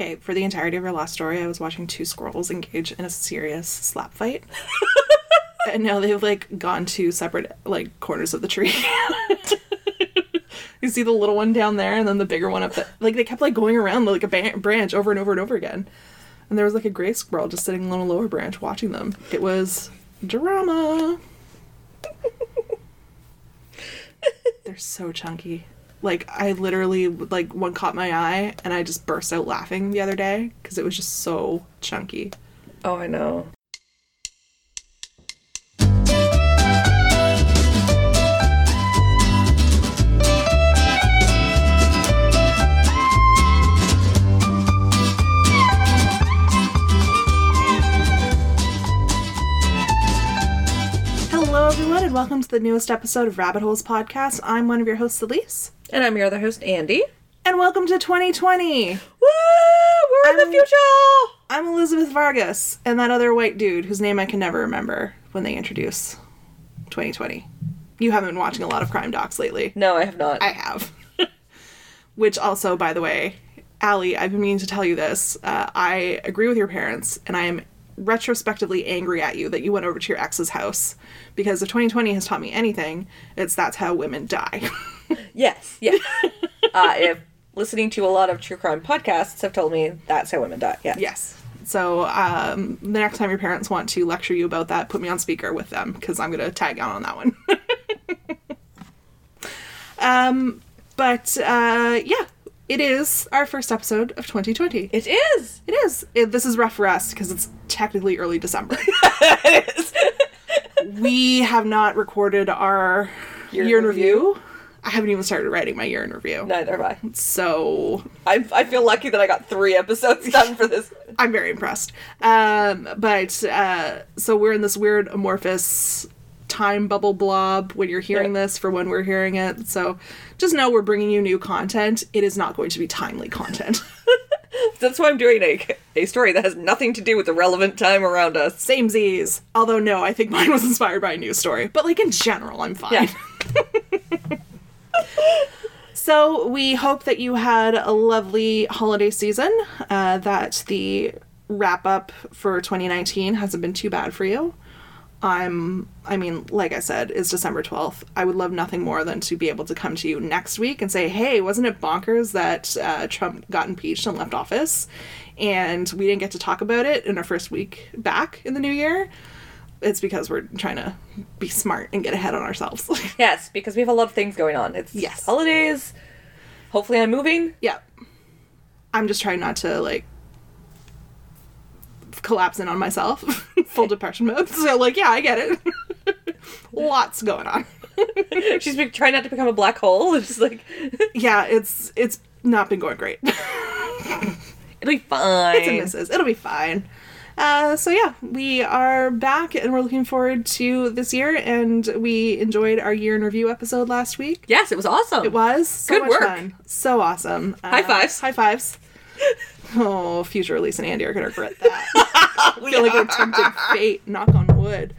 Okay, for the entirety of our last story, I was watching two squirrels engage in a serious slap fight. and now they've like gone to separate like corners of the tree. you see the little one down there and then the bigger one up there. Like they kept like going around like a ba- branch over and over and over again. And there was like a gray squirrel just sitting on a lower branch watching them. It was drama. They're so chunky. Like I literally like one caught my eye and I just burst out laughing the other day because it was just so chunky. Oh, I know. Hello everyone and welcome to the newest episode of Rabbit Holes podcast. I'm one of your hosts, Elise, And I'm your other host, Andi. and welcome to 2020. Woo! We're in the I'm- future! I'm Elizabeth Vargas and that other white dude whose name I can never remember when they introduce 2020. You haven't been watching a lot of crime docs lately. No, I have not. I have. Which also, by the way, Allie, I've been meaning to tell you this. Uh, I agree with your parents, and I am retrospectively angry at you that you went over to your ex's house because if 2020 has taught me anything, it's that's how women die. Yes, yes. uh, if listening to a lot of true crime podcasts have told me that's how women die. Yeah. yes. So um, the next time your parents want to lecture you about that, put me on speaker with them because I'm going to tag out on that one. um, but uh, yeah, it is our first episode of 2020. It is. It is. It, this is rough for us because it's technically early December. it is. we have not recorded our Year year, review? review. I haven't even started writing my year in review. Neither have I. So I. I feel lucky that I got three episodes done for this. I'm very impressed. Um, but uh, so we're in this weird amorphous time bubble blob when you're hearing Yeah. this for when we're hearing it. So just know we're bringing you new content. It is not going to be timely content. That's why I'm doing a, a story that has nothing to do with the relevant time around us. Same Z's. Although no, I think mine was inspired by a news story. But like in general, I'm fine. Yeah. So we hope that you had a lovely holiday season. Uh, that the wrap up for 2019 hasn't been too bad for you. I'm. I mean, like I said, it's December 12th. I would love nothing more than to be able to come to you next week and say, "Hey, wasn't it bonkers that uh, Trump got impeached and left office, and we didn't get to talk about it in our first week back in the new year?" It's because we're trying to be smart and get ahead on ourselves. Yes, because we have a lot of things going on. It's Yes. holidays. Hopefully, I'm moving. Yeah. I'm just trying not to like collapse in on myself. Full depression mode. So like, yeah, I get it. Lots going on. She's been trying not to become a black hole. It's just like Yeah, it's it's not been going great. it'll be fine. it's a misses. It'll be fine. Uh, so yeah, we are back and we're looking forward to this year. And we enjoyed our year in review episode last week. Yes, it was awesome. It was so Good much work. fun, so awesome. Uh, High fives. High fives. Oh, future Elise and Andi are gonna regret that. I feel like we're tempting fate. Knock on wood.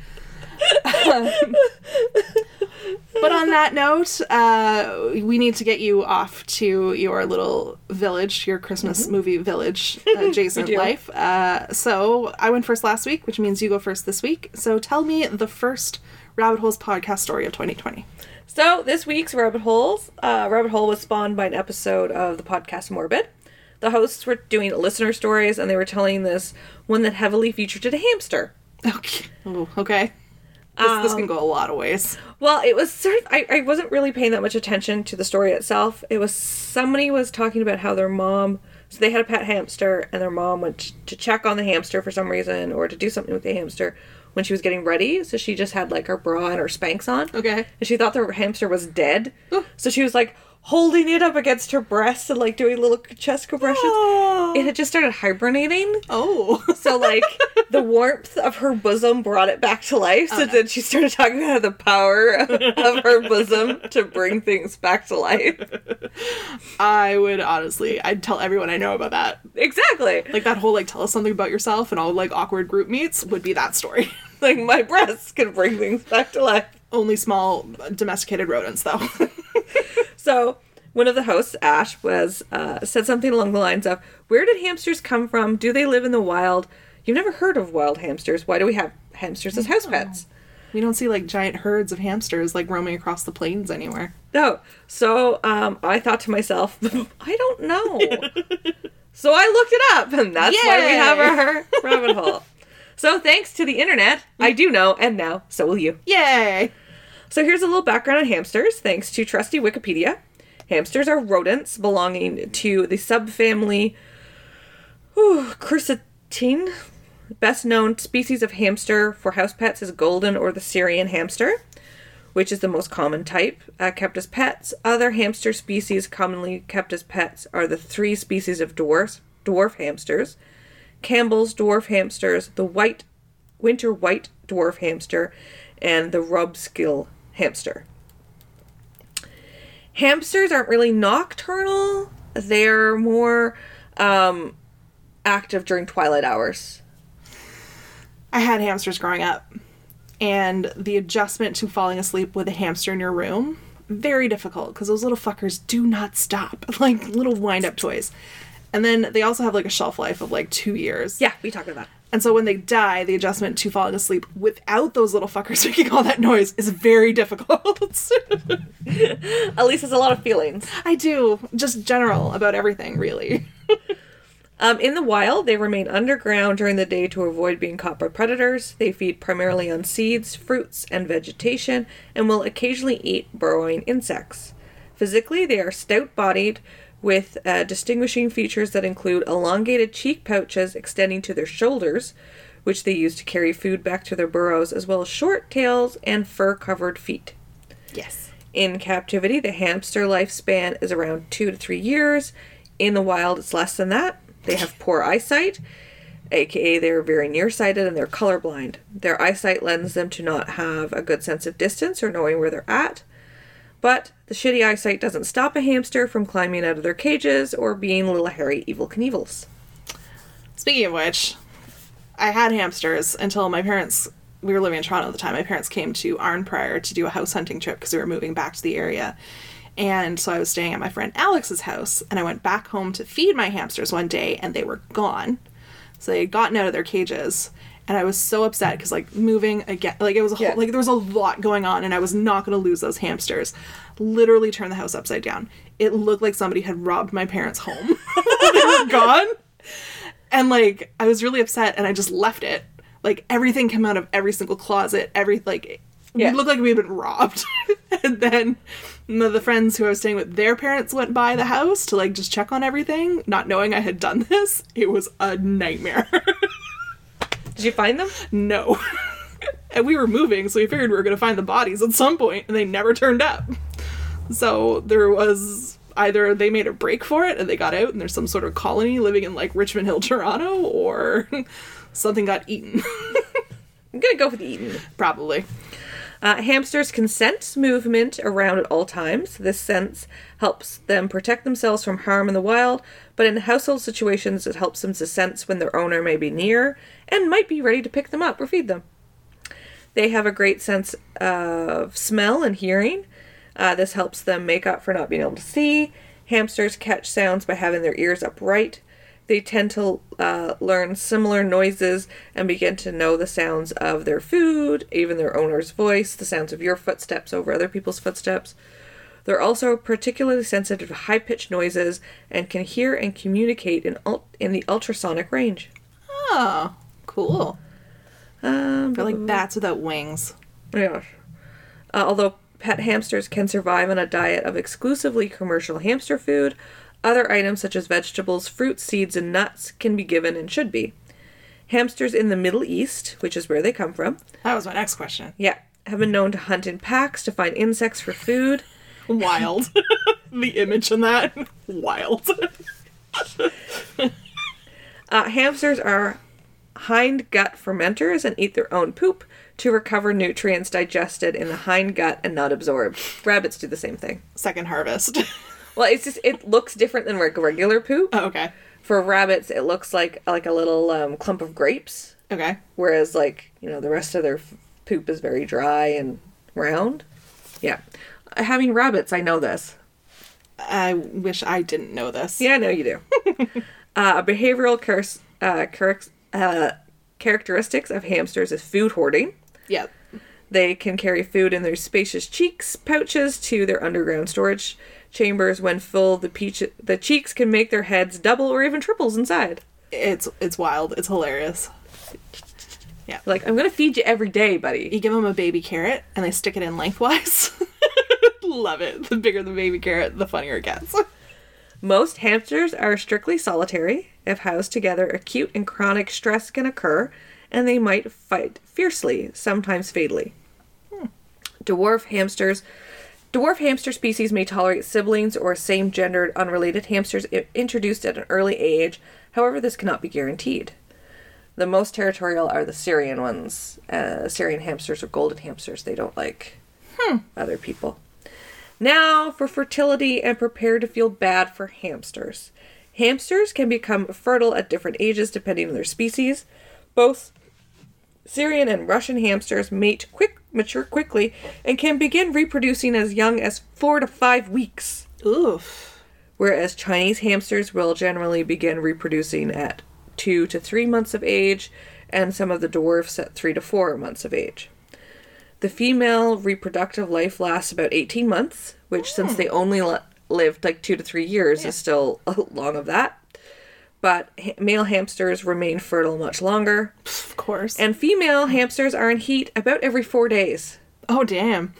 But on that note, uh, we need to get you off to your little village, your Christmas movie village adjacent life. Uh, so I went first last week, which means you go first this week. So tell me the first Rabbit Holes podcast story of 2020. So this week's Rabbit Holes, uh, Rabbit Hole was spawned by an episode of the podcast Morbid. The hosts were doing listener stories, and they were telling this one that heavily featured a hamster. Okay. Oh, okay. This, this can um, go a lot of ways. Well, it was sort of. I, I wasn't really paying that much attention to the story itself. It was somebody was talking about how their mom. So they had a pet hamster, and their mom went to check on the hamster for some reason, or to do something with the hamster when she was getting ready. So she just had like her bra and her Spanx on. Okay. And she thought the hamster was dead. So she was like holding it up against her breast and like doing little chest compressions. Oh. It had just started hibernating. Oh. So like the warmth of her bosom brought it back to life. So uh-huh. then she started talking about the power of her bosom to bring things back to life. I would honestly, I'd tell everyone I know about that. Exactly. Like that whole like tell us something about yourself and all like awkward group meets would be that story. Like my breasts can bring things back to life. Only small domesticated rodents though. So One of the hosts, Ash, was uh, said something along the lines of, "Where did hamsters come from? Do they live in the wild? You've never heard of wild hamsters. Why do we have hamsters as house pets?" We don't see like giant herds of hamsters like roaming across the plains anywhere. No. So um, I thought to myself, I don't know. so I looked it up, and that's why we have our rabbit hole. So thanks to the internet, I do know, and now so will you. Yay! So here's a little background on hamsters, thanks to trusty Wikipedia. Hamsters are rodents belonging to the subfamily whew. Best known species of hamster for house pets is golden or the Syrian hamster, which is the most common type uh, kept as pets. Other hamster species commonly kept as pets are the three species of dwarfs, dwarf hamsters, Campbell's dwarf hamsters, the white winter white dwarf hamster, and the rubskill hamster. Hamsters aren't really nocturnal. They're more um, active during twilight hours. I had hamsters growing up, and the adjustment to falling asleep with a hamster in your room very difficult because those little fuckers do not stop, like little wind up toys. And then they also have like a shelf life of like two years. Yeah, we talked about. And so when they die, the adjustment to falling asleep without those little fuckers making all that noise is very difficult. At least it's a lot of feelings. I do, just general about everything, really. Um, in the wild, they remain underground during the day to avoid being caught by predators. They feed primarily on seeds, fruits, and vegetation, and will occasionally eat burrowing insects. Physically, they are stout bodied with uh, distinguishing features that include elongated cheek pouches extending to their shoulders, which they use to carry food back to their burrows, as well as short tails and fur covered feet. Yes. In captivity, the hamster lifespan is around two to three years. In the wild, it's less than that. They have poor eyesight, aka they're very nearsighted and they're colorblind. Their eyesight lends them to not have a good sense of distance or knowing where they're at. But the shitty eyesight doesn't stop a hamster from climbing out of their cages or being little hairy Evel Knievels. Speaking of which, I had hamsters until my parents. We were living in Toronto at the time. My parents came to Arnprior to do a house hunting trip because we were moving back to the area. And so I was staying at my friend Alex's house, and I went back home to feed my hamsters one day, and they were gone. So they had gotten out of their cages, and I was so upset because like moving again, like it was a whole, Yeah. like there was a lot going on, and I was not going to lose those hamsters. Literally turned the house upside down. It looked like somebody had robbed my parents' home. they were gone. And like I was really upset and I just left it. Like everything came out of every single closet, every like Yeah. we looked like we had been robbed. and then the, the friends who I was staying with, their parents went by the house to like just check on everything, not knowing I had done this. It was a nightmare. Did you find them? no. and we were moving, so we figured we were gonna find the bodies at some point, and they never turned up. So there was either they made a break for it and they got out and there's some sort of colony living in like Richmond Hill, Toronto, or something got eaten. I'm gonna go with eaten. Probably. Uh, hamsters can sense movement around at all times. This sense helps them protect themselves from harm in the wild, but in household situations, it helps them to sense when their owner may be near and might be ready to pick them up or feed them. They have a great sense of smell and hearing. Uh, this helps them make up for not being able to see. Hamsters catch sounds by having their ears upright. They tend to uh, learn similar noises and begin to know the sounds of their food, even their owner's voice, the sounds of your footsteps over other people's footsteps. They're also particularly sensitive to high pitched noises and can hear and communicate in, ul- in the ultrasonic range. Oh, cool. Um, They're like bats without wings. Yeah. Uh, although pet hamsters can survive on a diet of exclusively commercial hamster food, other items such as vegetables, fruits, seeds, and nuts can be given and should be. Hamsters in the Middle East, which is where they come from, That was my next question. yeah, have been known to hunt in packs to find insects for food. Wild. the image in that. Wild. Uh, hamsters are hind gut fermenters and eat their own poop to recover nutrients digested in the hind gut and not absorbed. Rabbits do the same thing. Second harvest. Well, it's just it looks different than regular poop. oh, okay. For rabbits, it looks like like a little um, clump of grapes, Okay. whereas like you know the rest of their f- poop is very dry and round. Yeah, having rabbits, I know this. I wish I didn't know this. Yeah, no, you do. uh, behavioral cur- uh, char- uh, characteristics of hamsters is food hoarding. Yep. They can carry food in their spacious cheeks pouches to their underground storage chambers. When full, the peach the cheeks can make their heads double or even triples inside. It's it's wild. It's hilarious. Yeah. Like, I'm gonna feed you every day, buddy. You give them a baby carrot and they stick it in lengthwise. Love it. The bigger the baby carrot, the funnier it gets. Most hamsters are strictly solitary. If housed together, acute and chronic stress can occur, and they might fight fiercely, sometimes fatally. Hmm. Dwarf hamsters. Dwarf hamster species may tolerate siblings or same gendered unrelated hamsters introduced at an early age. However, this cannot be guaranteed. The most territorial are the Syrian ones. Uh, Syrian hamsters or golden hamsters. They don't like other people. Now for fertility and prepare to feel bad for hamsters. Hamsters can become fertile at different ages depending on their species. Both Syrian and Russian hamsters mate quick mature quickly and can begin reproducing as young as 4 to 5 weeks, Oof. whereas Chinese hamsters will generally begin reproducing at 2 to 3 months of age and some of the dwarfs at 3 to 4 months of age. The female reproductive life lasts about 18 months, which since hmm. they only li- lived like 2 to 3 years is still a long of that. But ha- male hamsters remain fertile much longer, Of course. and female hamsters are in heat about every 4 days. oh damn.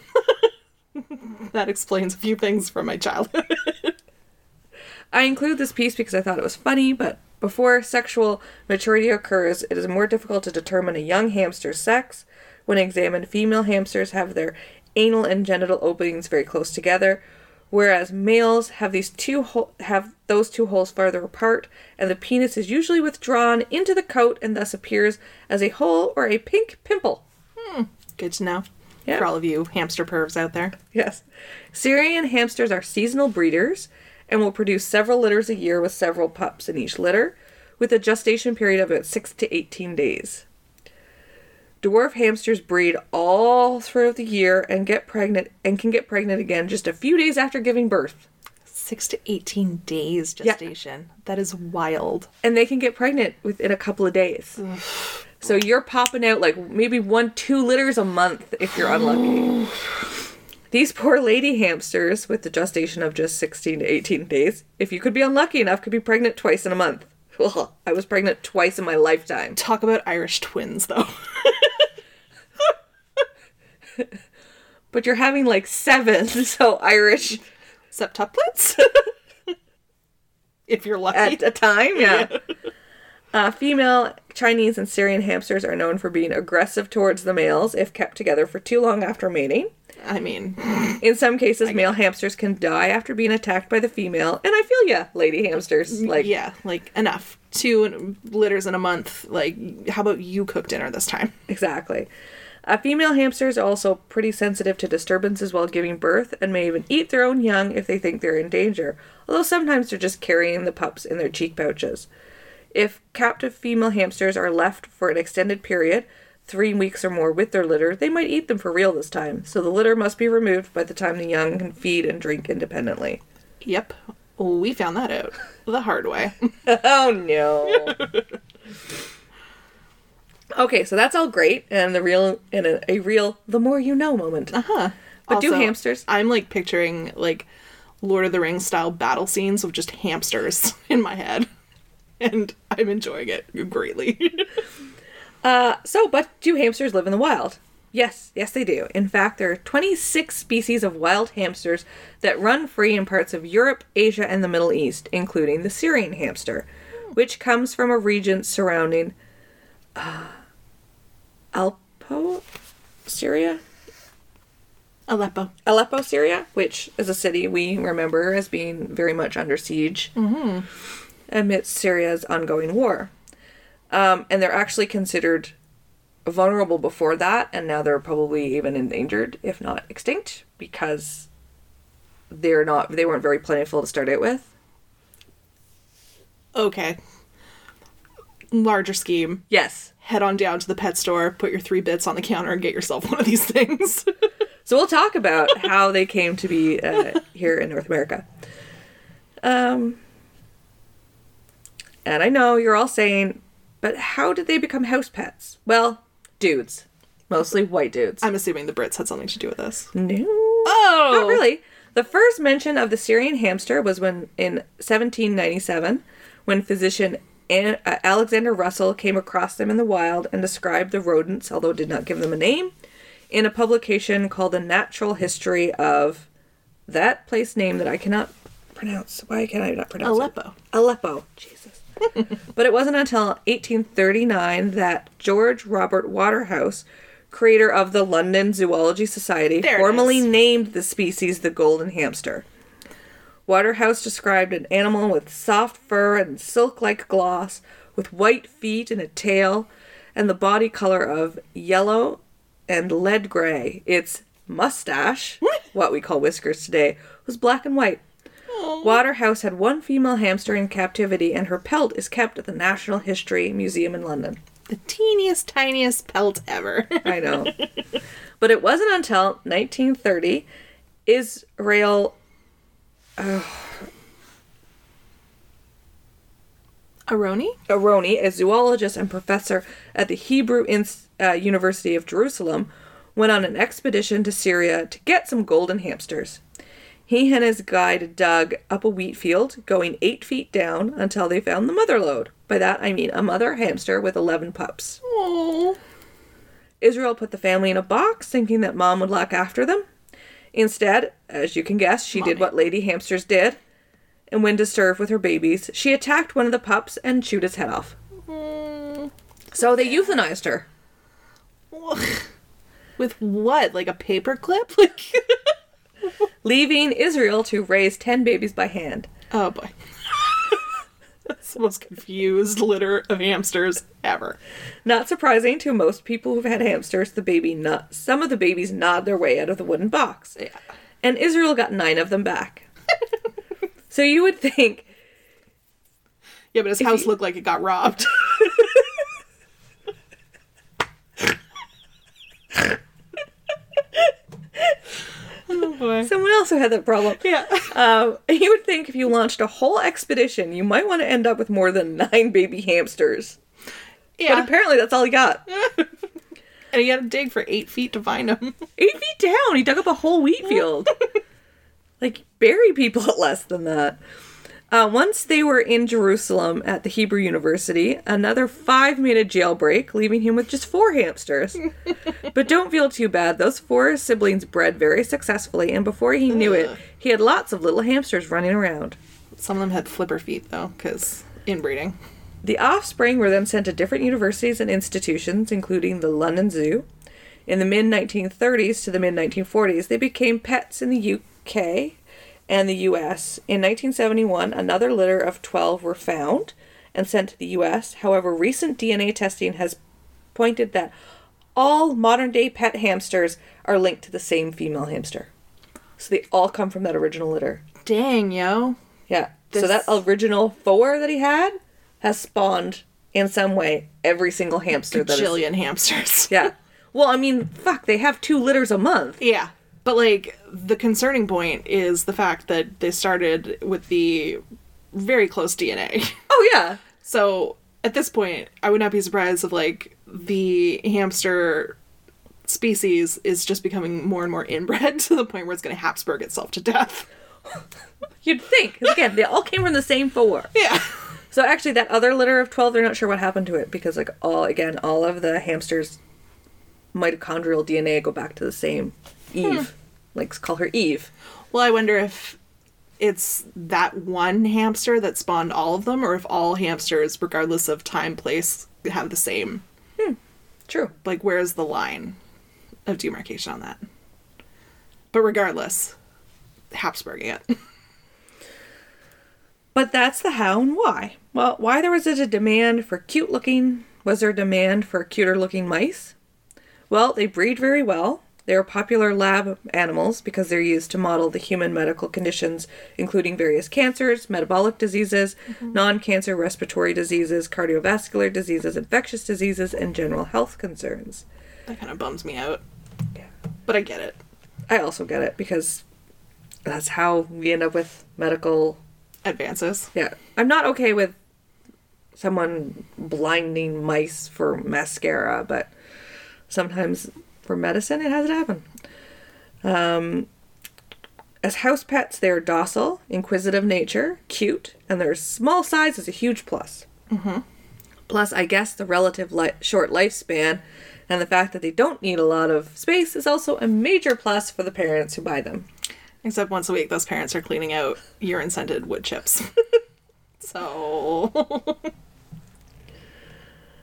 that explains a few things from my childhood. I include this piece because I thought it was funny, but before sexual maturity occurs, it is more difficult to determine a young hamster's sex. When examined, female hamsters have their anal and genital openings very close together, whereas males have these two have those two holes farther apart, and the penis is usually withdrawn into the coat and thus appears as a hole or a pink pimple. Hmm. Good to know. Yeah. For all of you hamster pervs out there. Yes. Syrian hamsters are seasonal breeders and will produce several litters a year with several pups in each litter, with a gestation period of about 6 to 18 days. Dwarf hamsters breed all throughout the year and get pregnant and can get pregnant again just a few days after giving birth. Six to eighteen days gestation. That is wild. And they can get pregnant within a couple of days. So you're popping out like maybe one, two litters a month if you're unlucky. These poor lady hamsters with the gestation of just 16 to 18 days, if you could be unlucky enough, could be pregnant twice in a month. I was pregnant twice in my lifetime. Talk about Irish twins though. But you're having like seven, so Irish Septuplets? if you're lucky. at a time, yeah. Uh, female Chinese and Syrian hamsters are known for being aggressive towards the males if kept together for too long after mating. I mean, In some cases, male hamsters can die after being attacked by the female, and I feel yeah, lady hamsters. Like, yeah, like enough. Two litters in a month. Like, how about you cook dinner this time? exactly. Uh, female hamsters are also pretty sensitive to disturbances while giving birth and may even eat their own young if they think they're in danger, although sometimes they're just carrying the pups in their cheek pouches. If captive female hamsters are left for an extended period, three weeks or more with their litter, they might eat them for real this time, so the litter must be removed by the time the young can feed and drink independently. Yep. We found that out the hard way. oh no. okay, so that's all great and the real and a, a real the more you know moment. Uh huh. But do hamsters- I'm like picturing like Lord of the Rings style battle scenes of just hamsters in my head. And I'm enjoying it greatly. Uh so but do hamsters live in the wild? Yes, yes they do. In fact, there are 26 species of wild hamsters that run free in parts of Europe, Asia, and the Middle East, including the Syrian hamster, which comes from a region surrounding uh, Aleppo, Syria, Aleppo. Aleppo, Syria, which is a city we remember as being very much under siege amidst Syria's ongoing war. Um, and they're actually considered vulnerable before that, and now they're probably even endangered, if not extinct, because they're not they weren't very plentiful to start out with. Okay. Larger scheme. Yes. Head on down to the pet store, put your three bits on the counter, and get yourself one of these things. So we'll talk about how they came to be uh, here in North America. Um, and I know you're all saying, but how did they become house pets? Well, dudes. Mostly white dudes. I'm assuming the Brits had something to do with this. no. Oh, Not really. The first mention of the Syrian hamster was when in 1797, when physician An- uh, Alexander Russell came across them in the wild and described the rodents, although did not give them a name, in a publication called The Natural History of that place name that I cannot pronounce. Why can I not pronounce it? Aleppo. Aleppo. Jesus. but it wasn't until 1839 that George Robert Waterhouse, creator of the London Zoology Society, There formally named the species the golden hamster. Waterhouse described an animal with soft fur and silk like gloss, with white feet and a tail, and the body color of yellow and lead gray. Its mustache, what we call whiskers today, was black and white. Waterhouse had one female hamster in captivity, and her pelt is kept at the National History Museum in London. The teeniest, tiniest pelt ever. I know. but it wasn't until 1930 Israel Aroni? Aroni, a zoologist and professor at the Hebrew Ins- uh, University of Jerusalem, went on an expedition to Syria to get some golden hamsters. He and his guide dug up a wheat field, going eight feet down until they found the mother lode. By that I mean a mother hamster with 11 pups. Oh. Israel put the family in a box, thinking that mom would look after them. Instead, as you can guess, she did what lady hamsters did. And when disturbed with her babies, she attacked one of the pups and chewed its head off. Mm. So they euthanized her. With what? Like a paper clip? Like leaving Israel to raise 10 babies by hand. Oh boy. That's the most confused litter of hamsters ever. Not surprising to most people who've had hamsters, the baby nut some of the babies nod their way out of the wooden box. Yeah. And Israel got 9 of them back. so you would think Yeah, but his house looked like it got robbed. oh boy. someone else who had that problem. Yeah. Um, you would think if you launched a whole expedition, you might want to end up with more than nine baby hamsters. Yeah. But apparently that's all he got. and he had to dig for eight feet to find him. Eight feet down, he dug up a whole wheat field. like, bury people at less than that. Uh, once they were in Jerusalem at the Hebrew University, another five made a jailbreak, leaving him with just four hamsters. but don't feel too bad. Those four siblings bred very successfully, and before he knew it, he had lots of little hamsters running around. Some of them had flipper feet though, because inbreeding. The offspring were then sent to different universities and institutions, including the London Zoo. In the mid 1930s to the mid 1940s, they became pets in the UK and the US. In 1971, another litter of 12 were found and sent to the US. However, recent DNA testing has pointed that all modern day pet hamsters are linked to the same female hamster. So they all come from that original litter. Dang, yo. Yeah. So that original four that he had has spawned in some way every single hamster that is. Jillion hamsters. Yeah. Well, I mean, fuck, they have two litters a month. Yeah. But like the concerning point is the fact that they started with the very close DNA. Oh yeah. So at this point, I would not be surprised if like the hamster species is just becoming more and more inbred to the point where it's going to Habsburg itself to death. You'd think. again, they all came from the same four. Yeah. So actually, that other litter of twelve, they're not sure what happened to it because, like, all again, all of the hamsters' mitochondrial DNA go back to the same Eve. Hmm. Like, call her Eve. Well, I wonder if it's that one hamster that spawned all of them, or if all hamsters, regardless of time, place, have the same. Hmm. True. Like, where's the line of demarcation on that? But regardless, Habsburging it. But that's the how and why. Well, why there was a demand for cute looking, was there a demand for cuter looking mice? Well, they breed very well. They are popular lab animals because they're used to model the human medical conditions, including various cancers, metabolic diseases, mm-hmm. non cancer respiratory diseases, cardiovascular diseases, infectious diseases, and general health concerns. That kind of bums me out. Yeah. But I get it. I also get it because that's how we end up with medical advances. Yeah. I'm not okay with someone blinding mice for mascara, but sometimes for medicine it has to happen. Um, as house pets, they're docile, inquisitive nature, cute, and their small size is a huge plus. Mm-hmm. Plus, I guess the relative li- short lifespan and the fact that they don't need a lot of space is also a major plus for the parents who buy them. Except once a week, those parents are cleaning out urine scented wood chips. so.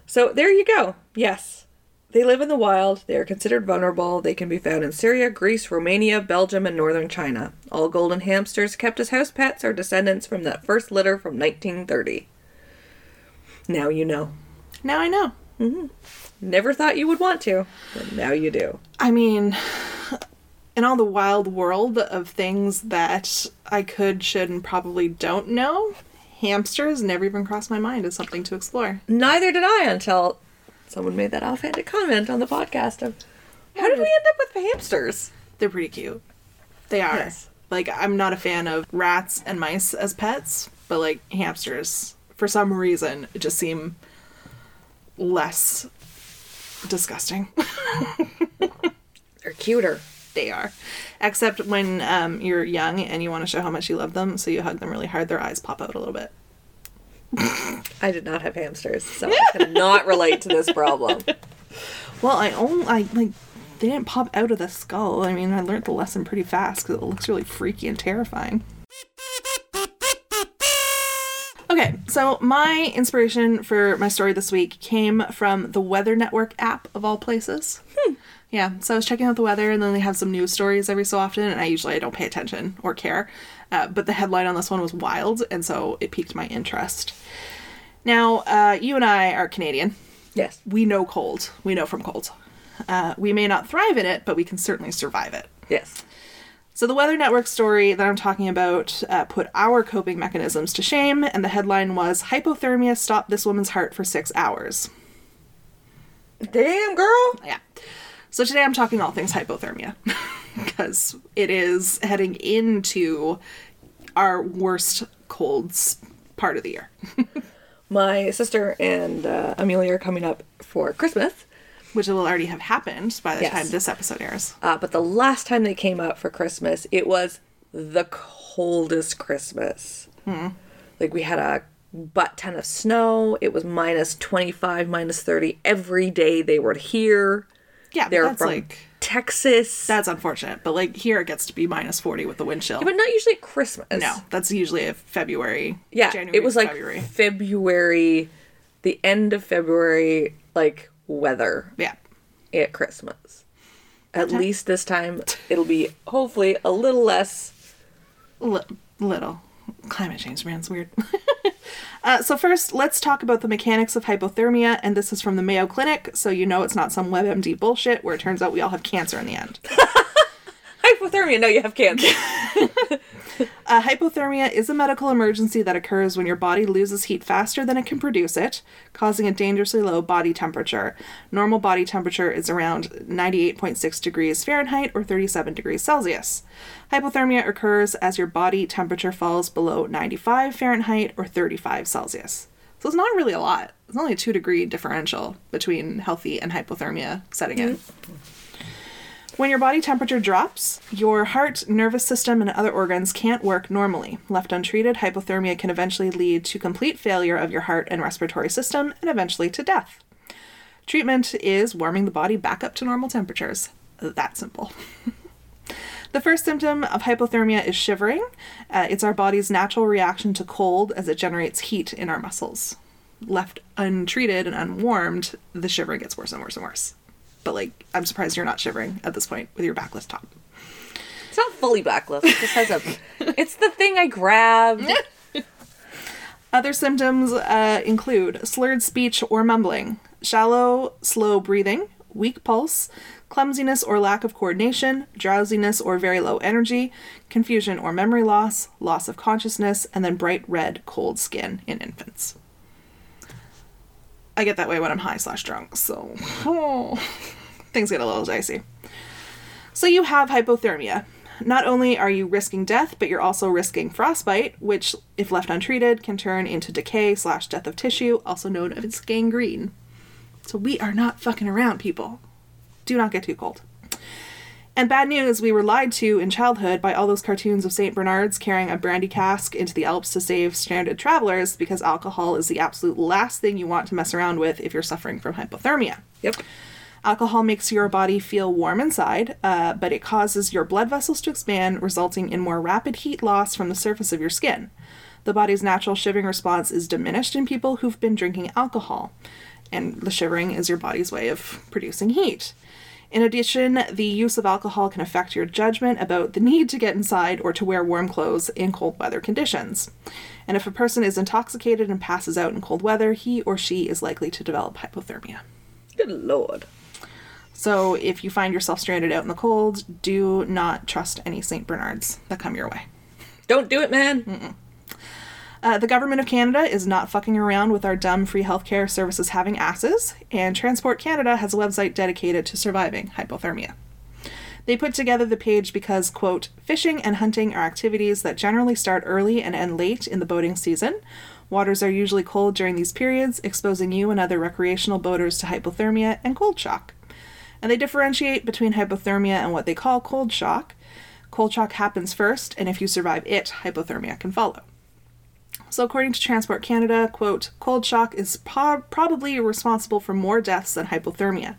So there you go. Yes. They live in the wild. They are considered vulnerable. They can be found in Syria, Greece, Romania, Belgium, and northern China. All golden hamsters kept as house pets are descendants from that first litter from 1930. Now you know. now I know. Mm-hmm. Never thought you would want to, but now you do. I mean, in all the wild world of things that I could, should, and probably don't know, hamsters never even crossed my mind as something to explore. Neither did I until someone made that offhanded comment on the podcast of how did we end up with hamsters? They're pretty cute. They are. Yes. Like, I'm not a fan of rats and mice as pets, but like hamsters, for some reason, just seem less disgusting. They're cuter. they are. Except when um, you're young and you want to show how much you love them, so you hug them really hard, their eyes pop out a little bit. I did not have hamsters, so I cannot relate to this problem. Well, I only I like they didn't pop out of the skull. I mean, I learned the lesson pretty fast because it looks really freaky and terrifying. Okay, so my inspiration for my story this week came from the Weather Network app of all places. Hmm. Yeah, so I was checking out the weather, and then they have some news stories every so often, and I usually I don't pay attention or care, uh, but the headline on this one was wild, and so it piqued my interest. Now, uh, you and I are Canadian Yes. we know cold. We know from cold. Uh, we may not thrive in it, but we can certainly survive it. Yes. So, the Weather Network story that I'm talking about uh, put our coping mechanisms to shame, and the headline was Hypothermia stopped this woman's heart for six hours. Damn, girl. Yeah. So, today I'm talking all things hypothermia because it is heading into our worst colds part of the year. My sister and uh, Amelia are coming up for Christmas, Which will already have happened by the Yes. time this episode airs. uh, but the last time they came up for Christmas, it was the coldest Christmas. Like we had a butt ton of snow. It was minus 25, minus 30 every day they were here. Yeah, They're that's from like Texas. That's unfortunate, but like here it gets to be minus 40 with the wind chill. but not usually at Christmas. no, that's usually a February. Yeah, January, it was like February. February, the end of February, like weather Yeah. at Christmas. At least this time, it'll be hopefully a little less. Li- little. Climate change, man, it's weird. uh, so, first, let's talk about the mechanics of hypothermia, and this is from the Mayo Clinic, so you know it's not some WebMD bullshit where it turns out we all have cancer in the end. Hypothermia, no, you have cancer. Uh, hypothermia is a medical emergency that occurs when your body loses heat faster than it can produce it, causing a dangerously low body temperature. Normal body temperature is around 98.6 degrees Fahrenheit or 37 degrees Celsius. Hypothermia occurs as your body temperature falls below 95 Fahrenheit or 35 Celsius. So it's not really a lot. It's only a two degree differential between healthy and hypothermia setting in. When your body temperature drops, your heart, nervous system, and other organs can't work normally. Left untreated, hypothermia can eventually lead to complete failure of your heart and respiratory system and eventually to death. Treatment is warming the body back up to normal temperatures. That simple. The first symptom of hypothermia is shivering. Uh, it's our body's natural reaction to cold as it generates heat in our muscles. Left untreated and unwarmed, the shivering gets worse and worse and worse. But, like, I'm surprised you're not shivering at this point with your backless top. It's not fully backless. It just has a. It's the thing I grabbed. Other symptoms uh, include slurred speech or mumbling, shallow, slow breathing, weak pulse, clumsiness or lack of coordination, drowsiness or very low energy, confusion or memory loss, loss of consciousness, and then bright red, cold skin in infants. I get that way when I'm high slash drunk, so things get a little dicey. So you have hypothermia. not only are you risking death, but you're also risking frostbite, which, if left untreated, can turn into decay slash death of tissue, also known as gangrene. So we are not fucking around, people. Do not get too cold. And bad news, we were lied to in childhood by all those cartoons of St. Bernards carrying a brandy cask into the Alps to save stranded travelers because alcohol is the absolute last thing you want to mess around with if you're suffering from hypothermia. Yep. Alcohol makes your body feel warm inside, uh, but it causes your blood vessels to expand, resulting in more rapid heat loss from the surface of your skin. The body's natural shivering response is diminished in people who've been drinking alcohol, and the shivering is your body's way of producing heat. In addition, the use of alcohol can affect your judgment about the need to get inside or to wear warm clothes in cold weather conditions. And if a person is intoxicated and passes out in cold weather, he or she is likely to develop hypothermia. Good lord. So if you find yourself stranded out in the cold, do not trust any St. Bernards that come your way. Don't do it, man. Uh, the government of Canada is not fucking around with our dumb free healthcare services having asses, and Transport Canada has a website dedicated to surviving hypothermia. They put together the page because, quote, fishing and hunting are activities that generally start early and end late in the boating season. Waters are usually cold during these periods, exposing you and other recreational boaters to hypothermia and cold shock. And they differentiate between hypothermia and what they call cold shock. Cold shock happens first, and if you survive it, hypothermia can follow. So, according to Transport Canada, quote, cold shock is po- probably responsible for more deaths than hypothermia.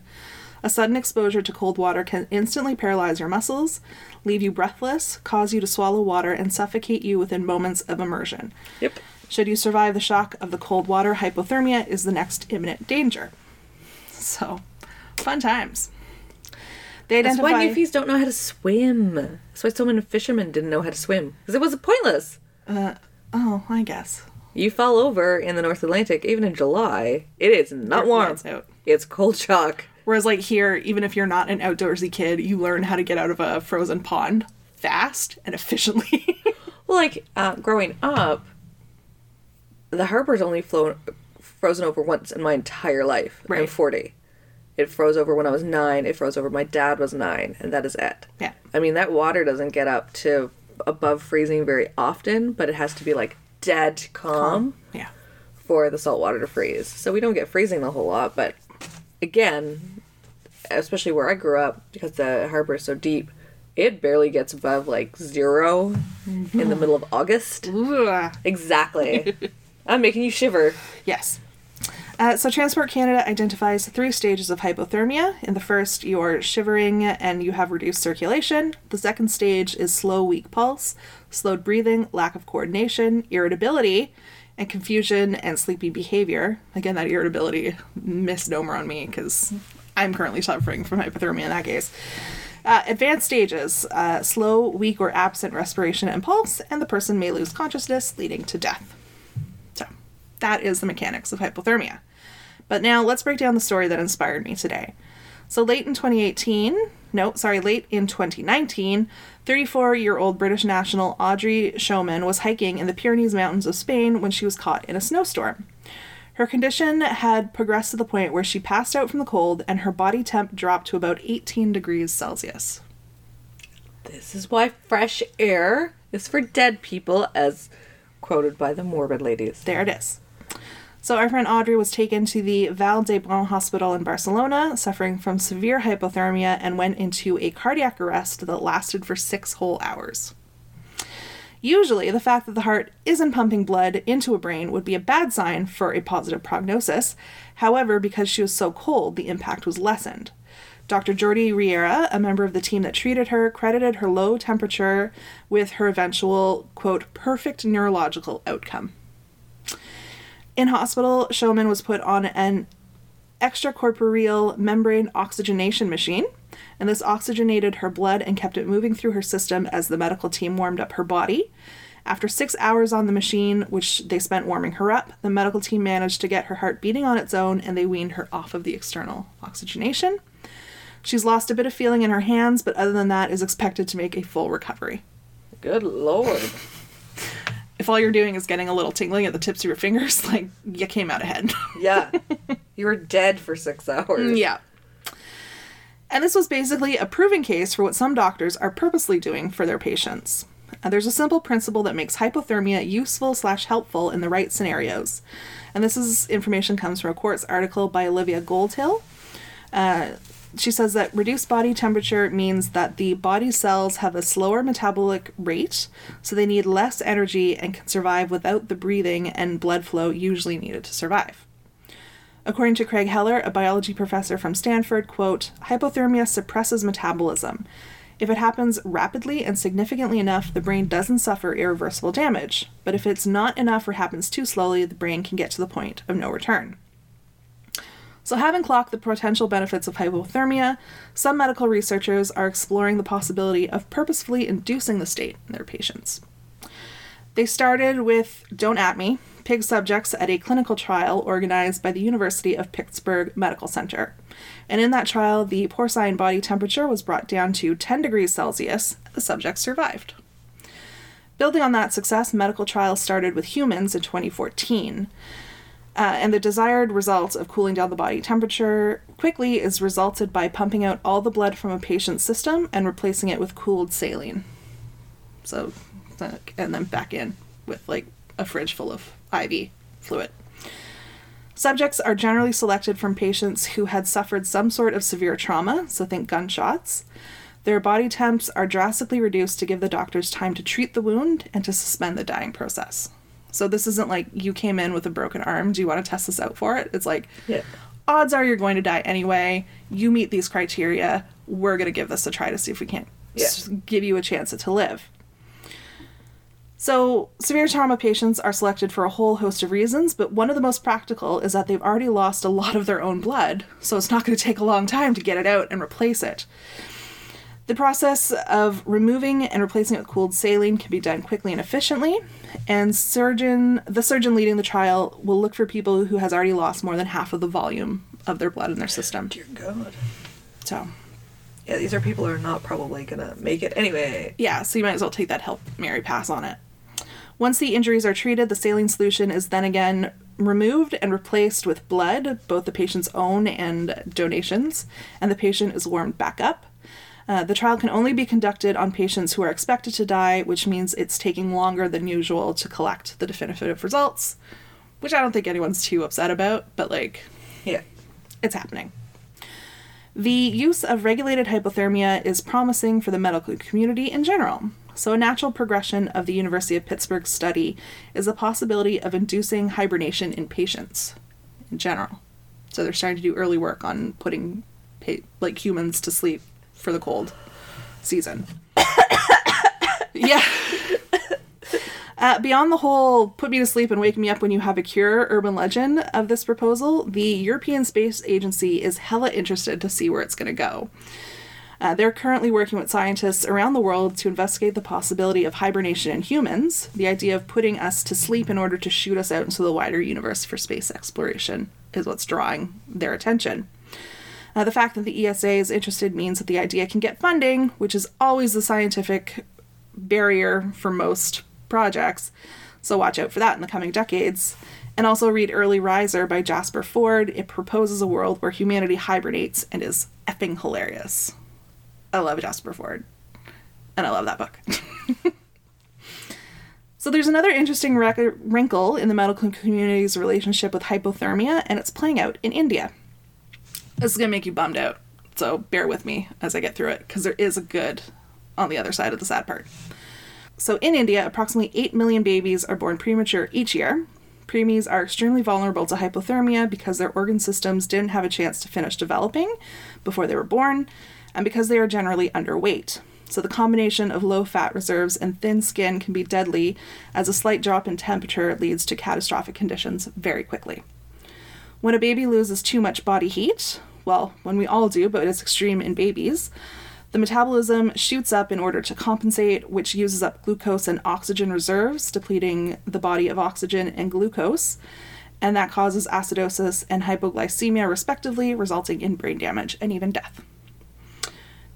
A sudden exposure to cold water can instantly paralyze your muscles, leave you breathless, cause you to swallow water, and suffocate you within moments of immersion. Yep. Should you survive the shock of the cold water, hypothermia is the next imminent danger. So, fun times. They identify. That's why newfies don't know how to swim. That's why so many fishermen didn't know how to swim. Because it was pointless. Uh, oh, I guess. You fall over in the North Atlantic, even in July, it is not warm. out. It's cold shock. Whereas, like here, even if you're not an outdoorsy kid, you learn how to get out of a frozen pond fast and efficiently. Well, like uh, growing up, the harbor's only flown frozen over once in my entire life. Right. I'm 40. It froze over when I was nine. It froze over. My dad was nine, and that is it. yeah. I mean, that water doesn't get up to above freezing very often, but it has to be like dead calm Yeah. for the salt water to freeze. So we don't get freezing a whole lot, but again, especially where I grew up, because the harbor is so deep, it barely gets above like zero in the mm-hmm. middle of August. Ugh. Exactly. I'm making you shiver. Yes. Uh, so, Transport Canada identifies three stages of hypothermia. In the first, you're shivering and you have reduced circulation. The second stage is slow, weak pulse, slowed breathing, lack of coordination, irritability, and confusion and sleepy behavior. Again, that irritability misnomer on me because I'm currently suffering from hypothermia in that case. Uh, advanced stages uh, slow, weak, or absent respiration and pulse, and the person may lose consciousness, leading to death. So, that is the mechanics of hypothermia. But now let's break down the story that inspired me today. So, late in 2018, no, sorry, late in 2019, 34 year old British national Audrey Schoeman was hiking in the Pyrenees Mountains of Spain when she was caught in a snowstorm. Her condition had progressed to the point where she passed out from the cold and her body temp dropped to about 18 degrees Celsius. This is why fresh air is for dead people, as quoted by the morbid ladies. There it is. So, our friend Audrey was taken to the Vall d'Hebron Hospital in Barcelona, suffering from severe hypothermia, and went into a cardiac arrest that lasted for six whole hours. Usually, the fact that the heart isn't pumping blood into a brain would be a bad sign for a positive prognosis. However, because she was so cold, the impact was lessened. Dr. Jordi Riera, a member of the team that treated her, credited her low temperature with her eventual, quote, perfect neurological outcome. In hospital, Schoeman was put on an extracorporeal membrane oxygenation machine, and this oxygenated her blood and kept it moving through her system as the medical team warmed up her body. After six hours on the machine, which they spent warming her up, the medical team managed to get her heart beating on its own and they weaned her off of the external oxygenation. She's lost a bit of feeling in her hands, but other than that, is expected to make a full recovery. Good lord. If all you're doing is getting a little tingling at the tips of your fingers, like you came out ahead. Yeah. you were dead for six hours. yeah. And this was basically a proven case for what some doctors are purposely doing for their patients. Uh, there's a simple principle that makes hypothermia useful slash helpful in the right scenarios. And this is information comes from a Quartz article by Olivia Goldhill. Uh, she says that reduced body temperature means that the body cells have a slower metabolic rate, so they need less energy and can survive without the breathing and blood flow usually needed to survive. According to Craig Heller, a biology professor from Stanford, quote, hypothermia suppresses metabolism. If it happens rapidly and significantly enough, the brain doesn't suffer irreversible damage. But if it's not enough or happens too slowly, the brain can get to the point of no return. So, having clocked the potential benefits of hypothermia, some medical researchers are exploring the possibility of purposefully inducing the state in their patients. They started with Don't At Me, pig subjects at a clinical trial organized by the University of Pittsburgh Medical Center. And in that trial, the porcine body temperature was brought down to 10 degrees Celsius. The subjects survived. Building on that success, medical trials started with humans in 2014. Uh, and the desired result of cooling down the body temperature quickly is resulted by pumping out all the blood from a patient's system and replacing it with cooled saline. So, and then back in with like a fridge full of IV fluid. Subjects are generally selected from patients who had suffered some sort of severe trauma, so think gunshots. Their body temps are drastically reduced to give the doctors time to treat the wound and to suspend the dying process. So this isn't like you came in with a broken arm. Do you want to test this out for it? It's like, Yeah. odds are you're going to die anyway. You meet these criteria. We're going to give this a try to see if we can't Yeah. give you a chance to live. So, severe trauma patients are selected for a whole host of reasons, but one of the most practical is that they've already lost a lot of their own blood, so it's not going to take a long time to get it out and replace it. The process of removing and replacing it with cooled saline can be done quickly and efficiently, and surgeon the surgeon leading the trial will look for people who has already lost more than half of the volume of their blood in their system. Dear God. So, Yeah, these are people who are not probably gonna make it anyway. yeah, so you might as well take that help Mary pass on it. Once the injuries are treated, the saline solution is then again removed and replaced with blood, both the patient's own and donations, and the patient is warmed back up. Uh, the trial can only be conducted on patients who are expected to die, which means it's taking longer than usual to collect the definitive results, which I don't think anyone's too upset about, but like, Yeah. it's happening. The use of regulated hypothermia is promising for the medical community in general. So, a natural progression of the University of Pittsburgh study is a possibility of inducing hibernation in patients in general. So, they're starting to do early work on putting pa- like humans to sleep for the cold season. yeah. Uh, beyond the whole put me to sleep and wake me up when you have a cure urban legend of this proposal, the European Space Agency is hella interested to see where it's going to go. Uh, they're currently working with scientists around the world to investigate the possibility of hibernation in humans, the idea of putting us to sleep in order to shoot us out into the wider universe for space exploration is what's drawing their attention. Uh, the fact that the ESA is interested means that the idea can get funding, which is always the scientific barrier for most projects. So watch out for that in the coming decades. And also read Early Riser by Jasper Fforde. It proposes a world where humanity hibernates and is effing hilarious. I love Jasper Fforde. And I love that book. so there's another interesting wrinkle in the medical community's relationship with hypothermia, and it's playing out in India. This is going to make you bummed out. So bear with me as I get through it, because there is a good on the other side of the sad part. So in India, approximately 8 million babies are born premature each year. Preemies are extremely vulnerable to hypothermia because their organ systems didn't have a chance to finish developing before they were born, and because they are generally underweight. So the combination of low fat reserves and thin skin can be deadly, as a slight drop in temperature leads to catastrophic conditions very quickly. When a baby loses too much body heat, well, when we all do, but it's extreme in babies, the metabolism shoots up in order to compensate, which uses up glucose and oxygen reserves, depleting the body of oxygen and glucose, and that causes acidosis and hypoglycemia, respectively, resulting in brain damage and even death.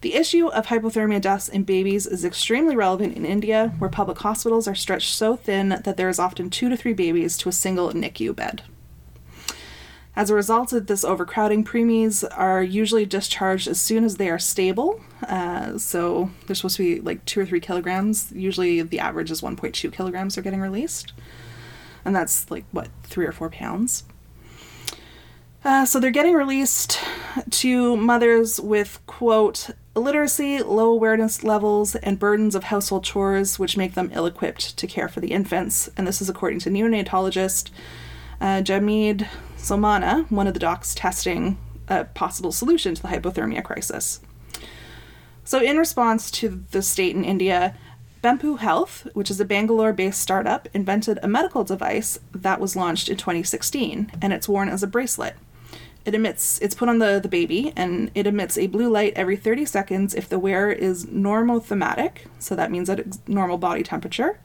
The issue of hypothermia deaths in babies is extremely relevant in India, where public hospitals are stretched so thin that there is often two to three babies to a single NICU bed. As a result of this overcrowding, preemies are usually discharged as soon as they are stable. Uh, so they're supposed to be like two or three kilograms. Usually the average is 1.2 kilograms they're getting released. And that's like, what, three or four pounds? Uh, so they're getting released to mothers with, quote, illiteracy, low awareness levels, and burdens of household chores, which make them ill equipped to care for the infants. And this is according to neonatologist uh, Jamid Somana, one of the docs testing a possible solution to the hypothermia crisis. So, in response to the state in India, Bempu Health, which is a Bangalore based startup, invented a medical device that was launched in 2016, and it's worn as a bracelet. It emits, it's put on the, the baby, and it emits a blue light every 30 seconds if the wearer is normothermic, so that means it's normal body temperature.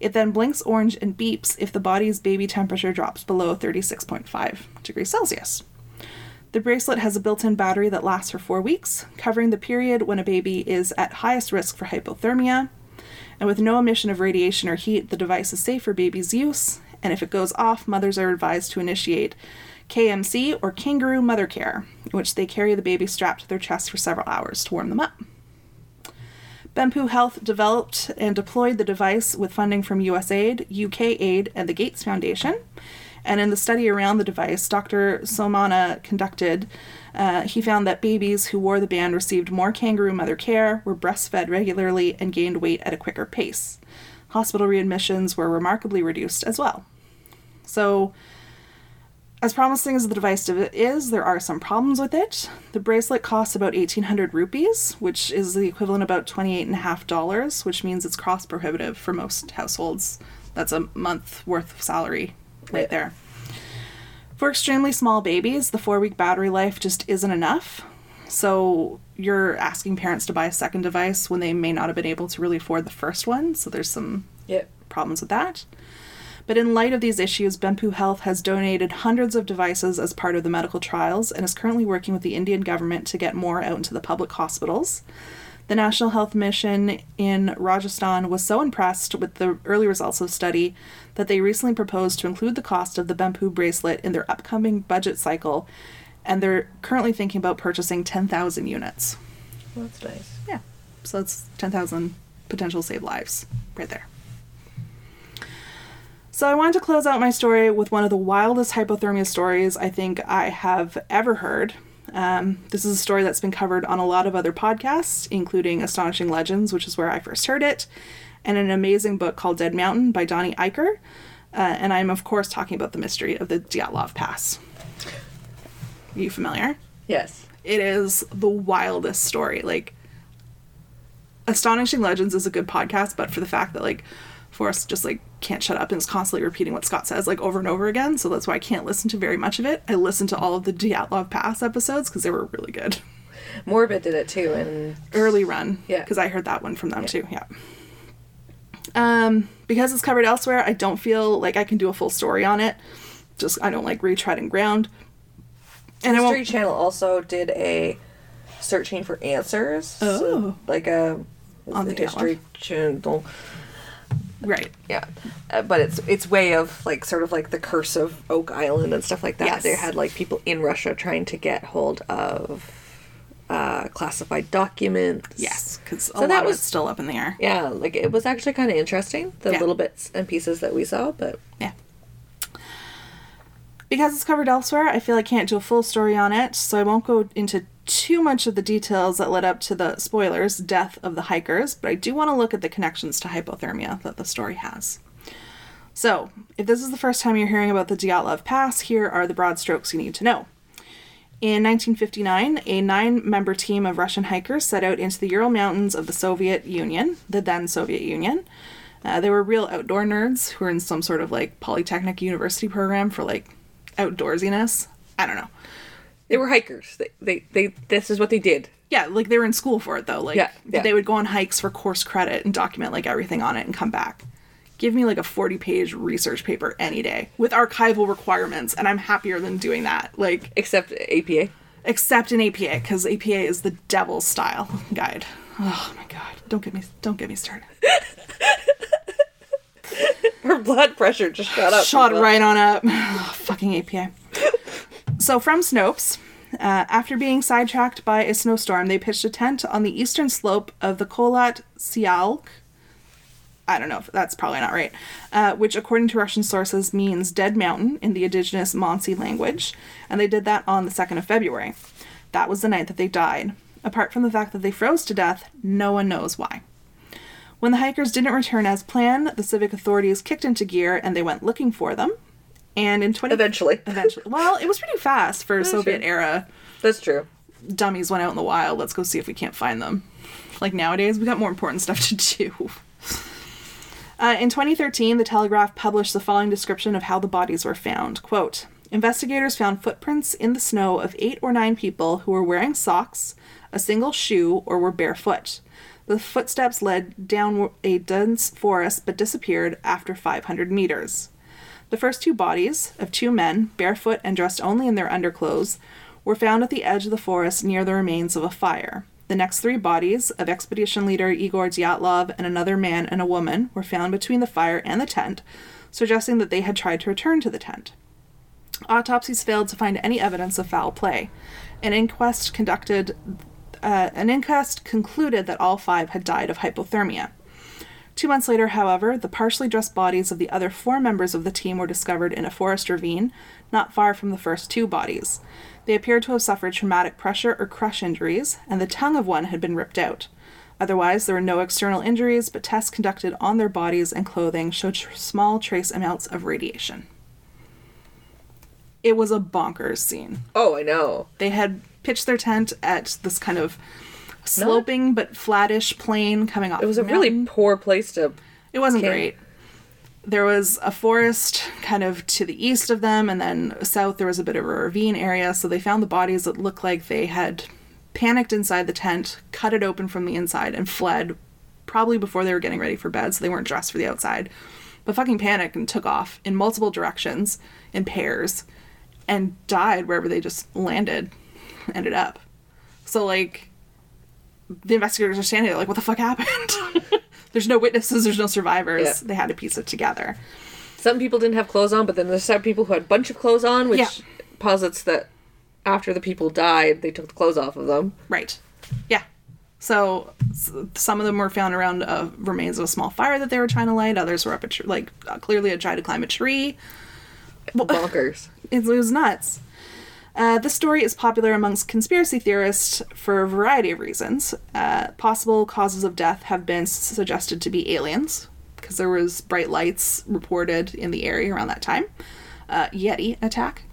It then blinks orange and beeps if the body's baby temperature drops below 36.5 degrees Celsius. The bracelet has a built in battery that lasts for four weeks, covering the period when a baby is at highest risk for hypothermia. And with no emission of radiation or heat, the device is safe for baby's use. And if it goes off, mothers are advised to initiate KMC or kangaroo mother care, in which they carry the baby strapped to their chest for several hours to warm them up. Bempu Health developed and deployed the device with funding from USAID, UK Aid, and the Gates Foundation. And in the study around the device, Dr. Somana conducted, uh, he found that babies who wore the band received more kangaroo mother care, were breastfed regularly, and gained weight at a quicker pace. Hospital readmissions were remarkably reduced as well. So, as promising as the device is, there are some problems with it. The bracelet costs about 1800 rupees, which is the equivalent about $28.5, which means it's cost prohibitive for most households. That's a month worth of salary right there. For extremely small babies, the four week battery life just isn't enough. So you're asking parents to buy a second device when they may not have been able to really afford the first one. So there's some Yep. problems with that. But in light of these issues, Bempu Health has donated hundreds of devices as part of the medical trials and is currently working with the Indian government to get more out into the public hospitals. The National Health Mission in Rajasthan was so impressed with the early results of the study that they recently proposed to include the cost of the Bempu bracelet in their upcoming budget cycle, and they're currently thinking about purchasing 10,000 units. Well, that's nice. Yeah. So that's 10,000 potential save lives right there. So I wanted to close out my story with one of the wildest hypothermia stories I think I have ever heard. Um, this is a story that's been covered on a lot of other podcasts, including Astonishing Legends, which is where I first heard it, and an amazing book called Dead Mountain by Donnie Eichar. Uh, and I'm, of course, talking about the mystery of the Dyatlov Pass. Are you familiar? Yes. it is the wildest story. Like, Astonishing Legends is a good podcast, but for the fact that like Forrest just like can't shut up and is constantly repeating what Scott says like over and over again, so that's why I can't listen to very much of it. I listened to all of the Dyatlov Pass episodes because they were really good. Morbid did it too, and Early run, Yeah. because I heard that one from them too. Yeah. Um, because it's covered elsewhere, I don't feel like I can do a full story on it. Just I don't like retreading ground. And I History. Channel also did a searching for answers. Oh. So, like a On the History Channel. Right. Yeah, uh, but it's it's way of like sort of like the curse of Oak Island and stuff like that. Yes. They had like people in Russia trying to get hold of uh, classified documents. Yes, because So that was- still up in the air. Yeah, like it was actually kind of interesting, the Yeah. little bits and pieces that we saw, but Yeah. Because it's covered elsewhere, I feel I can't do a full story on it, so I won't go into too much of the details that led up to the spoilers, death of the hikers, but I do want to look at the connections to hypothermia that the story has. So, if this is the first time you're hearing about the Dyatlov Pass, here are the broad strokes you need to know. In 1959, a nine member team of Russian hikers set out into the Ural Mountains of the Soviet Union, the then Soviet Union. Uh, they were real outdoor nerds who were in some sort of like polytechnic university program for like outdoorsiness. I don't know. They were hikers. They, they, they this is what they did. Yeah, like they were in school for it though. Like Yeah, yeah. they would go on hikes for course credit and document like everything on it and come back. Give me like a 40 page research paper any day with archival requirements and I'm happier than doing that. Like Except APA. except in APA because APA is the devil's style guide. Oh my god, don't get me don't get me started. Her blood pressure just shot up. Shot right on up. Fucking APA. So from Snopes, uh, after being sidetracked by a snowstorm, they pitched a tent on the eastern slope of the Kholat Syakhl. I don't know if that's probably not right, uh, which according to Russian sources means dead mountain in the indigenous Mansi language, and they did that on the 2nd of February. That was the night that they died. Apart from the fact that they froze to death, no one knows why. When the hikers didn't return as planned, the civic authorities kicked into gear and they went looking for them. And in 20 Eventually. eventually well, it was pretty fast for Soviet true. era. That's true. Dummies went out in the wild. Let's go see if we can't find them. Like nowadays, we got more important stuff to do. Uh, in 2013, the Telegraph published the following description of how the bodies were found. Quote, Investigators found footprints in the snow of eight or nine people who were wearing socks, a single shoe, or were barefoot. The footsteps led down a dense forest but disappeared after 500 meters. The first two bodies, of two men, barefoot and dressed only in their underclothes, were found at the edge of the forest near the remains of a fire. The next three bodies, of expedition leader Igor Dyatlov and another man and a woman, were found between the fire and the tent, suggesting that they had tried to return to the tent. Autopsies failed to find any evidence of foul play. An inquest conducted uh, an inquest concluded that all five had died of hypothermia. Two months later, however, the partially dressed bodies of the other four members of the team were discovered in a forest ravine not far from the first two bodies. They appeared to have suffered traumatic pressure or crush injuries, and the tongue of one had been ripped out. Otherwise, there were no external injuries, but tests conducted on their bodies and clothing showed tr- small trace amounts of radiation. It was a bonkers scene Oh, I know. they had pitched their tent at this kind of sloping but flattish plain coming off. It was a really poor place to. It wasn't camp. great. There was a forest kind of to the east of them, and then south there was a bit of a ravine area. So they found the bodies that looked like they had panicked inside the tent, cut it open from the inside, and fled. Probably before they were getting ready for bed, so they weren't dressed for the outside. But fucking panicked and took off in multiple directions in pairs, and died wherever they just landed, ended up. So like, the investigators are standing there like, what the fuck happened? there's no witnesses, there's no survivors. Yeah. They had to piece it together. Some people didn't have clothes on, but then there's some people who had a bunch of clothes on, which Yeah. posits that after the people died, they took the clothes off of them. Right. Yeah. So some of them were found around uh, remains of a small fire that they were trying to light. Others were up a tree, like uh, clearly had tried to climb a tree. Bonkers. It was nuts. Uh, this story is popular amongst conspiracy theorists for a variety of reasons. Uh, possible causes of death have been suggested to be aliens, because there was bright lights reported in the area around that time. Uh, Yeti attack.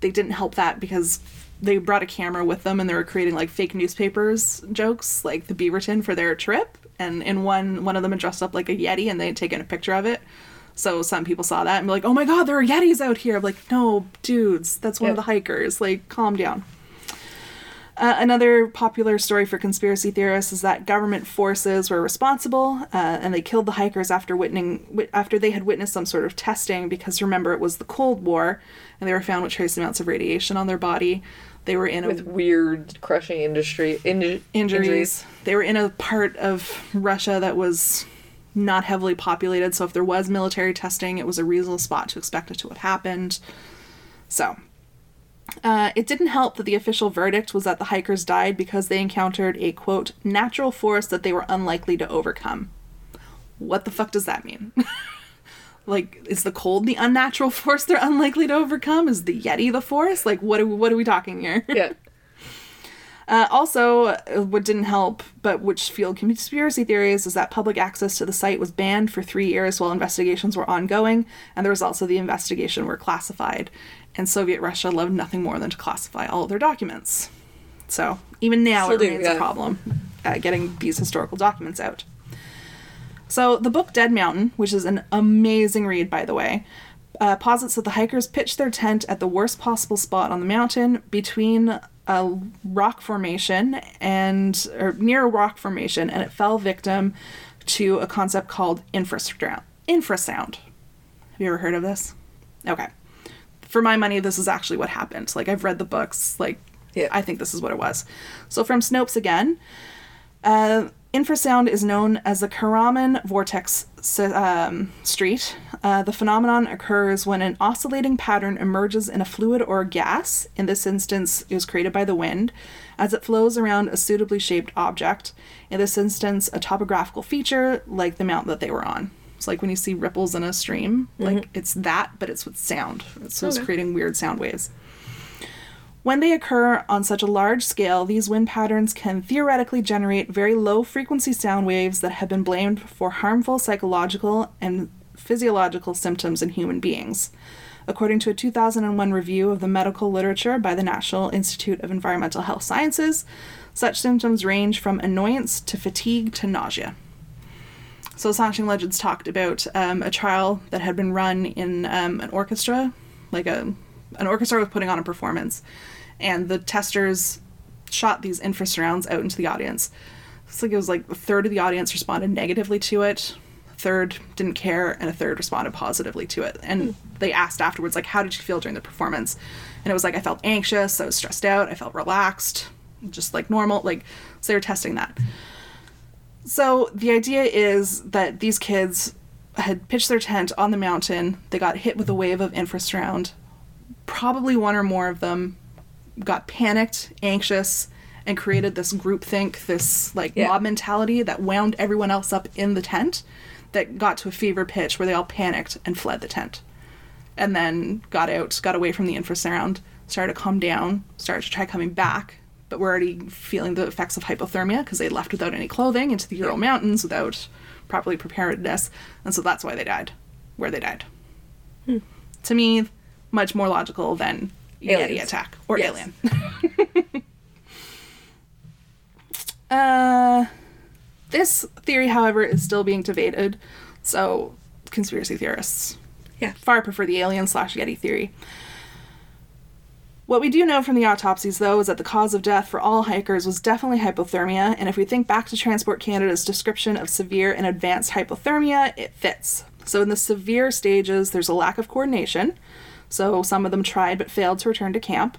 They didn't help that because they brought a camera with them and they were creating like fake newspapers jokes, like the Beaverton for their trip. And in one, one of them had dressed up like a Yeti and they had taken a picture of it. So some people saw that and be like, "Oh my God, there are Yetis out here!" I'm like, "No, dudes, that's one of the hikers. Like, calm down." Uh, another popular story for conspiracy theorists is that government forces were responsible, uh, and they killed the hikers after witnessing after they had witnessed some sort of testing. Because remember, it was the Cold War, and they were found with trace amounts of radiation on their body. They were in a With weird crushing industry inju- injuries. They were in a part of Russia that was not heavily populated, so if there was military testing, it was a reasonable spot to expect it to have happened. So, uh, it didn't help that the official verdict was that the hikers died because they encountered a quote natural force that they were unlikely to overcome. What the fuck does that mean? like, is the cold the unnatural force they're unlikely to overcome? Is the Yeti the force? Like, what are we, what are we talking here? Yeah. Uh, also, uh, what didn't help, but which fueled conspiracy theories, is that public access to the site was banned for three years while investigations were ongoing, and the results of the investigation were classified. And Soviet Russia loved nothing more than to classify all of their documents. So, even now, Still it do, remains yeah. a problem uh, getting these historical documents out. So, the book Dead Mountain, which is an amazing read, by the way, uh, posits that the hikers pitched their tent at the worst possible spot on the mountain between a rock formation and or near a rock formation, and it fell victim to a concept called infrasound. Infrasound. Have you ever heard of this? Okay. For my money, this is actually what happened. Like I've read the books. Like Yeah. I think this is what it was. So from Snopes again. Uh, infrasound is known as the Karaman vortex um, street. Uh, the phenomenon occurs when an oscillating pattern emerges in a fluid or gas. In this instance, it was created by the wind as it flows around a suitably shaped object. In this instance, a topographical feature like the mountain that they were on. It's like when you see ripples in a stream, like it's that, but it's with sound. So it's creating weird sound waves. When they occur on such a large scale, these wind patterns can theoretically generate very low frequency sound waves that have been blamed for harmful psychological and physiological symptoms in human beings. According to a 2001 review of the medical literature by the National Institute of Environmental Health Sciences, such symptoms range from annoyance to fatigue to nausea. So, Astonishing Legends talked about um, a trial that had been run in um, an orchestra, like a an orchestra was putting on a performance, and the testers shot these infrasurrounds out into the audience. It's like it was like a third of the audience responded negatively to it, a third didn't care, and a third responded positively to it. And hmm. they asked afterwards, like, how did you feel during the performance? And it was like I felt anxious, I was stressed out, I felt relaxed, just like normal. Like so they were testing that. So the idea is that these kids had pitched their tent on the mountain. They got hit with a wave of infrasurround. Probably one or more of them got panicked, anxious, and created this groupthink, this like Yeah. mob mentality that wound everyone else up in the tent that got to a fever pitch where they all panicked and fled the tent. And then got out, got away from the infrasurround, started to calm down, started to try coming back, but were already feeling the effects of hypothermia because they left without any clothing into the Ural Mountains without properly preparedness. And so that's why they died, where they died. Hmm. To me, much more logical than Yeti attack or Yes. alien. uh, this theory, however, is still being debated. So, conspiracy theorists Yeah. far prefer the alien slash Yeti theory. What we do know from the autopsies, though, is that the cause of death for all hikers was definitely hypothermia, and if we think back to Transport Canada's description of severe and advanced hypothermia, it fits. So, in the severe stages, there's a lack of coordination, so some of them tried but failed to return to camp.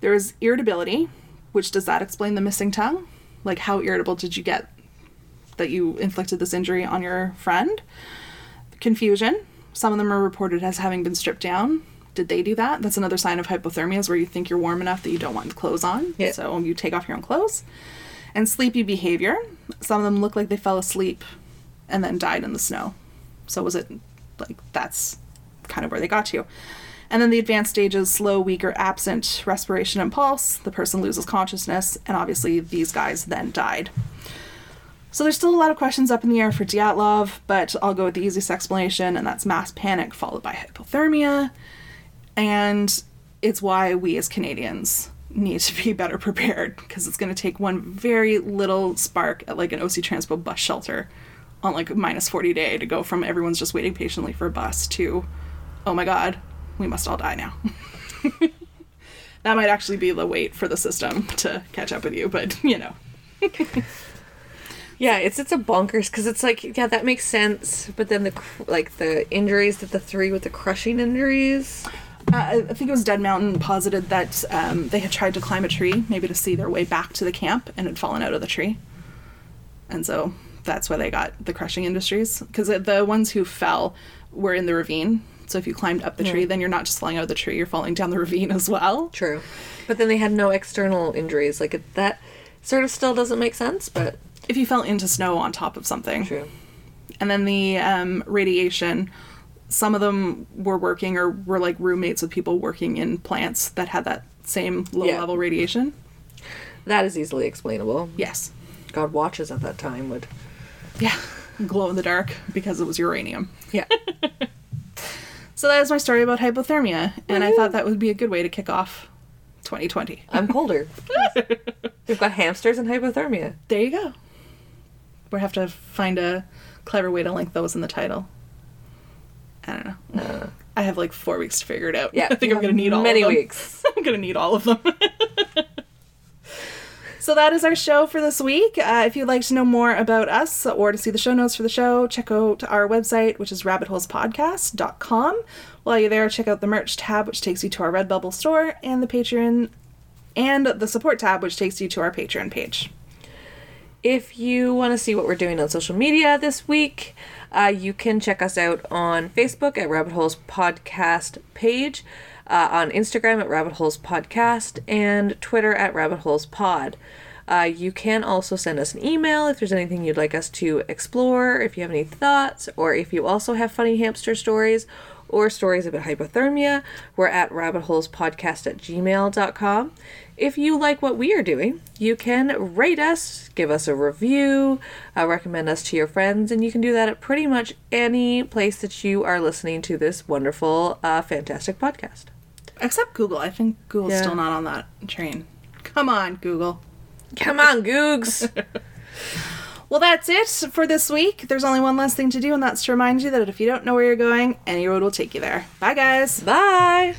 There is irritability, which does that explain the missing tongue? Like, how irritable did you get that you inflicted this injury on your friend? Confusion. Some of them are reported as having been stripped down. Did they do that? That's another sign of hypothermia, is where you think you're warm enough that you don't want clothes on. Yeah. So you take off your own clothes. And sleepy behavior. Some of them look like they fell asleep and then died in the snow. So was it like that's kind of where they got to? And then the advanced stages slow, weak, or absent respiration and pulse. The person loses consciousness, and obviously these guys then died. So there's still a lot of questions up in the air for Dyatlov, but I'll go with the easiest explanation, and that's mass panic followed by hypothermia. And it's why we as Canadians need to be better prepared because it's going to take one very little spark at like an OC Transpo bus shelter on like a minus 40 day to go from everyone's just waiting patiently for a bus to, oh my god, we must all die now. that might actually be the wait for the system to catch up with you, but you know. Yeah, it's it's a bonkers because it's like yeah that makes sense, but then the like the injuries that the three with the crushing injuries. Uh, I think it was Dead Mountain posited that um, they had tried to climb a tree, maybe to see their way back to the camp, and had fallen out of the tree. And so that's why they got the crushing industries. Because the ones who fell were in the ravine. So if you climbed up the tree, then you're not just falling out of the tree, you're falling down the ravine as well. True, but then they had no external injuries. Like it, that sort of still doesn't make sense, but If you fell into snow on top of something. true. And then the um, radiation, some of them were working or were like roommates with people working in plants that had that same low Yeah. level radiation. That is easily explainable. Yes. God watches at that time would. Yeah. Glow in the dark because it was uranium. Yeah. So that is my story about hypothermia, and I thought that would be a good way to kick off 2020. I'm colder. We've got hamsters and hypothermia. There you go. We have to find a clever way to link those in the title. I don't know. Uh, I have like four weeks to figure it out. yeah, I think I'm gonna need all many of them. weeks. I'm gonna need all of them. So that is our show for this week. Uh, if you'd like to know more about us or to see the show notes for the show, check out our website, which is rabbitholespodcast.com. While you're there, check out the merch tab, which takes you to our Redbubble store, and the Patreon and the support tab, which takes you to our Patreon page. If you want to see what we're doing on social media this week, uh, you can check us out on Facebook at Rabbit Holes Podcast page, uh, on Instagram at Rabbit Holes Podcast, and Twitter at Rabbit Holes Pod. Uh, you can also send us an email if there's anything you'd like us to explore, if you have any thoughts, or if you also have funny hamster stories or stories about hypothermia. We're at rabbitholespodcast at gmail.com. If you like what we are doing, you can rate us, give us a review, uh, recommend us to your friends, and you can do that at pretty much any place that you are listening to this wonderful, uh, fantastic podcast. Except Google. I think Google's Yeah. still not on that train. Come on, Google. Come on, Googs! Well, that's it for this week. There's only one last thing to do, and that's to remind you that if you don't know where you're going, any road will take you there. Bye, guys. Bye!